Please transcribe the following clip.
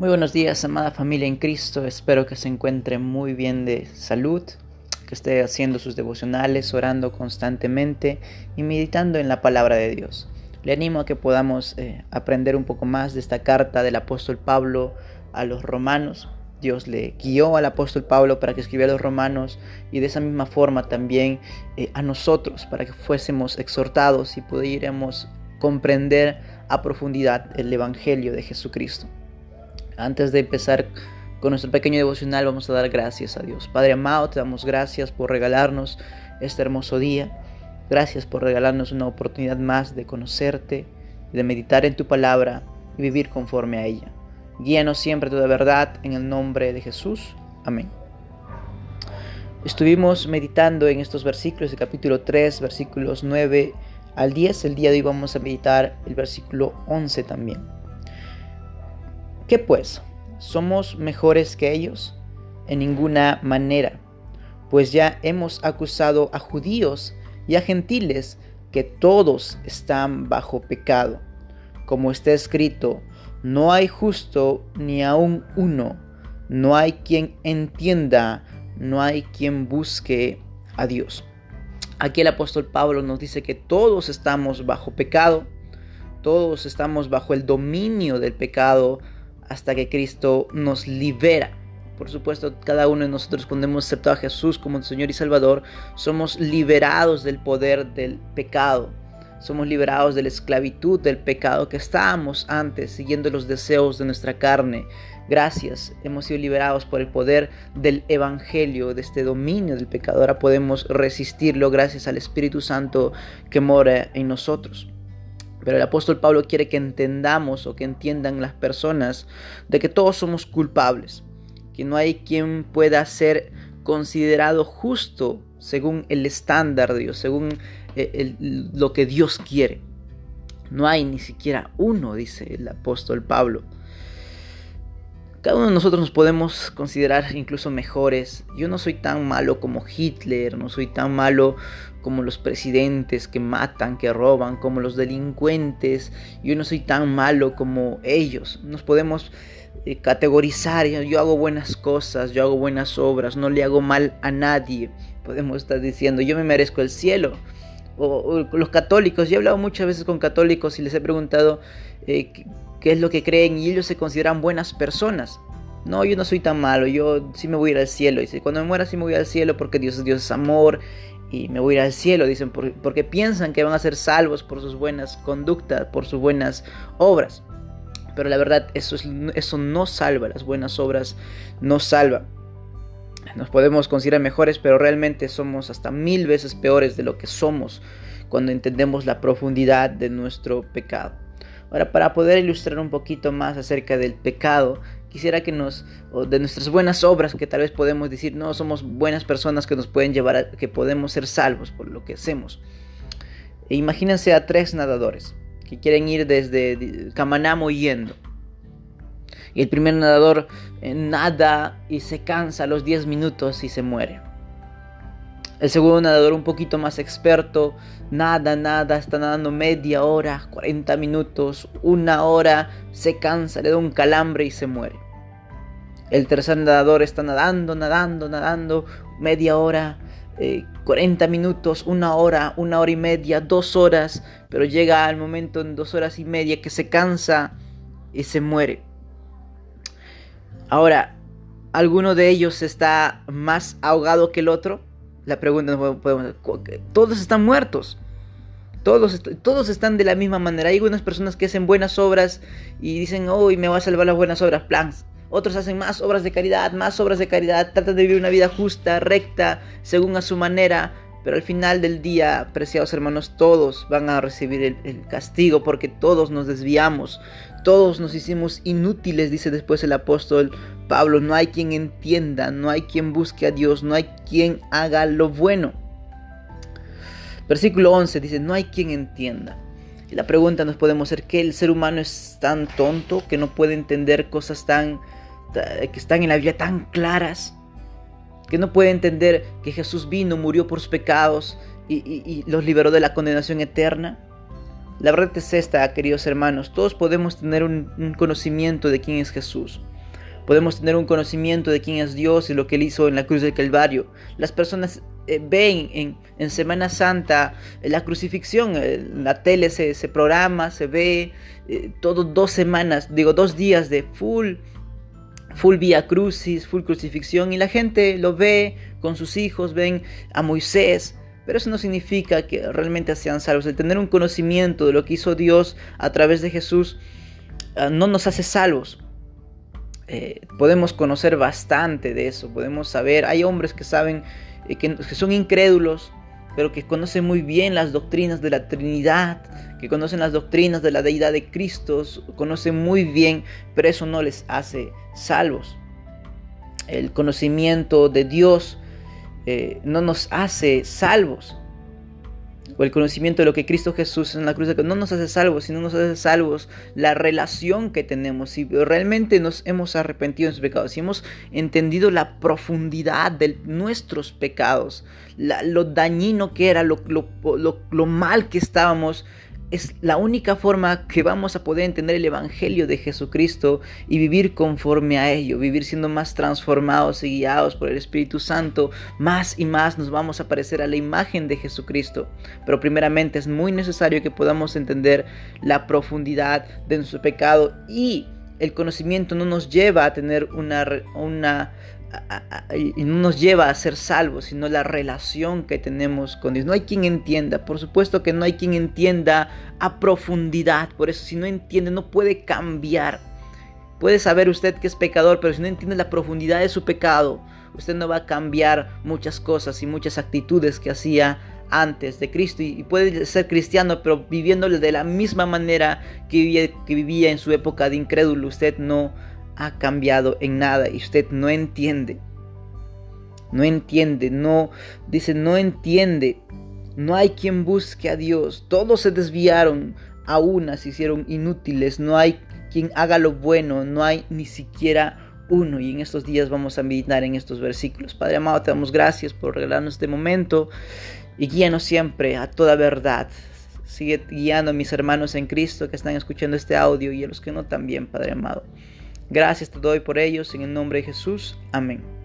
Muy buenos días, amada familia en Cristo. Espero que se encuentre muy bien de salud, que esté haciendo sus devocionales, orando constantemente y meditando en la palabra de Dios. Le animo a que podamos eh, aprender un poco más de esta carta del apóstol Pablo a los romanos. Dios le guió al apóstol Pablo para que escribiera a los romanos y de esa misma forma también eh, a nosotros para que fuésemos exhortados y pudiéramos comprender a profundidad el Evangelio de Jesucristo. Antes de empezar con nuestro pequeño devocional vamos a dar gracias a Dios. Padre amado, te damos gracias por regalarnos este hermoso día. Gracias por regalarnos una oportunidad más de conocerte, de meditar en tu palabra y vivir conforme a ella. Guíanos siempre toda verdad en el nombre de Jesús. Amén. Estuvimos meditando en estos versículos de capítulo 3, versículos 9 al 10. El día de hoy vamos a meditar el versículo 11 también. ¿Qué pues? ¿Somos mejores que ellos? En ninguna manera, pues ya hemos acusado a judíos y a gentiles que todos están bajo pecado. Como está escrito, no hay justo ni aun uno, no hay quien entienda, no hay quien busque a Dios. Aquí el apóstol Pablo nos dice que todos estamos bajo pecado, todos estamos bajo el dominio del pecado, hasta que Cristo nos libera. Por supuesto, cada uno de nosotros cuando hemos aceptado a Jesús como Señor y Salvador, somos liberados del poder del pecado. Somos liberados de la esclavitud del pecado que estábamos antes siguiendo los deseos de nuestra carne. Gracias, hemos sido liberados por el poder del Evangelio, de este dominio del pecado. Ahora podemos resistirlo gracias al Espíritu Santo que mora en nosotros. Pero el apóstol Pablo quiere que entendamos o que entiendan las personas de que todos somos culpables, que no hay quien pueda ser considerado justo según el estándar de Dios, según eh, lo que Dios quiere. No hay ni siquiera uno, dice el apóstol Pablo. Cada uno de nosotros nos podemos considerar incluso mejores. Yo no soy tan malo como Hitler, no soy tan malo como los presidentes que matan, que roban, como los delincuentes. Yo no soy tan malo como ellos. Nos podemos categorizar. Yo hago buenas cosas, yo hago buenas obras, no le hago mal a nadie. Podemos estar diciendo, yo me merezco el cielo. O, los católicos, yo he hablado muchas veces con católicos y les he preguntado eh, qué es lo que creen y ellos se consideran buenas personas. No, yo no soy tan malo, yo sí me voy a ir al cielo. Dice, cuando me muera sí me voy al cielo porque Dios, Dios es amor y me voy a ir al cielo, dicen, porque piensan que van a ser salvos por sus buenas conductas, por sus buenas obras. Pero la verdad, eso, es, eso no salva, las buenas obras no salva. Nos podemos considerar mejores, pero realmente somos hasta mil veces peores de lo que somos cuando entendemos la profundidad de nuestro pecado. Ahora, para poder ilustrar un poquito más acerca del pecado, quisiera que nos, de nuestras buenas obras, que tal vez podemos decir, no, somos buenas personas que nos pueden llevar a que podemos ser salvos por lo que hacemos. E imagínense a tres nadadores que quieren ir desde Camanamo yendo. Y el primer nadador eh, nada y se cansa a los 10 minutos y se muere. El segundo nadador un poquito más experto, nada, nada, está nadando media hora, 40 minutos, una hora, se cansa, le da un calambre y se muere. El tercer nadador está nadando, nadando, nadando, media hora, 40 eh, minutos, una hora, una hora y media, dos horas, pero llega al momento en dos horas y media que se cansa y se muere. Ahora, ¿alguno de ellos está más ahogado que el otro? La pregunta podemos, todos están muertos. Todos, todos están de la misma manera. Hay algunas personas que hacen buenas obras y dicen, hoy me va a salvar las buenas obras. Plans. Otros hacen más obras de caridad, más obras de caridad. Tratan de vivir una vida justa, recta, según a su manera. Pero al final del día, preciados hermanos, todos van a recibir el, castigo porque todos nos desviamos, todos nos hicimos inútiles, dice después el apóstol Pablo. No hay quien entienda, no hay quien busque a Dios, no hay quien haga lo bueno. Versículo 11 dice, no hay quien entienda. La pregunta nos podemos hacer, ¿que el ser humano es tan tonto que no puede entender cosas tan que están en la Biblia tan claras? Que no puede entender que Jesús vino, murió por sus pecados y, y los liberó de la condenación eterna. La verdad es esta, queridos hermanos, todos podemos tener un, conocimiento de quién es Jesús. Podemos tener un conocimiento de quién es Dios y lo que Él hizo en la cruz del Calvario. Las personas eh, ven en, Semana Santa la crucifixión, en la tele se, programa, se ve eh, todo dos semanas, digo dos días de full, full vía crucis, full crucifixión y la gente lo ve con sus hijos, ven a Moisés, pero eso no significa que realmente sean salvos. El tener un conocimiento de lo que hizo Dios a través de Jesús ah, no nos hace salvos. Eh, podemos conocer bastante de eso, podemos saber, hay hombres que saben eh, que, que son incrédulos, pero que conocen muy bien las doctrinas de la Trinidad, que conocen las doctrinas de la deidad de Cristo, conocen muy bien, pero eso no les hace salvos. El conocimiento de Dios eh, no nos hace salvos. O el conocimiento de lo que Cristo Jesús en la cruz no nos hace salvos, sino nos hace salvos la relación que tenemos. Si realmente nos hemos arrepentido de nuestros pecados, si hemos entendido la profundidad de nuestros pecados, lo dañino que era, lo, lo mal que estábamos, es la única forma que vamos a poder entender el Evangelio de Jesucristo y vivir conforme a ello, vivir siendo más transformados y guiados por el Espíritu Santo. Más y más nos vamos a parecer a la imagen de Jesucristo. Pero primeramente es muy necesario que podamos entender la profundidad de nuestro pecado y el conocimiento no nos lleva a tener una, una y no nos lleva a ser salvos, sino la relación que tenemos con Dios. No hay quien entienda, por supuesto que no hay quien entienda a profundidad, por eso si no entiende no puede cambiar. Puede saber usted que es pecador, pero si no entiende la profundidad de su pecado, usted no va a cambiar muchas cosas y muchas actitudes que hacía antes de Cristo y puede ser cristiano, pero viviéndole de la misma manera que vivía, que vivía en su época de incrédulo. Usted no ha cambiado en nada y usted no entiende. No entiende, no, dice, no entiende. No hay quien busque a Dios. Todos se desviaron, a unas se hicieron inútiles. No hay quien haga lo bueno, no hay ni siquiera uno. Y en estos días vamos a meditar en estos versículos. Padre amado, te damos gracias por regalarnos este momento y guíanos siempre a toda verdad. Sigue guiando a mis hermanos en Cristo que están escuchando este audio y a los que no también, Padre amado. Gracias te doy por ellos en el nombre de Jesús. Amén.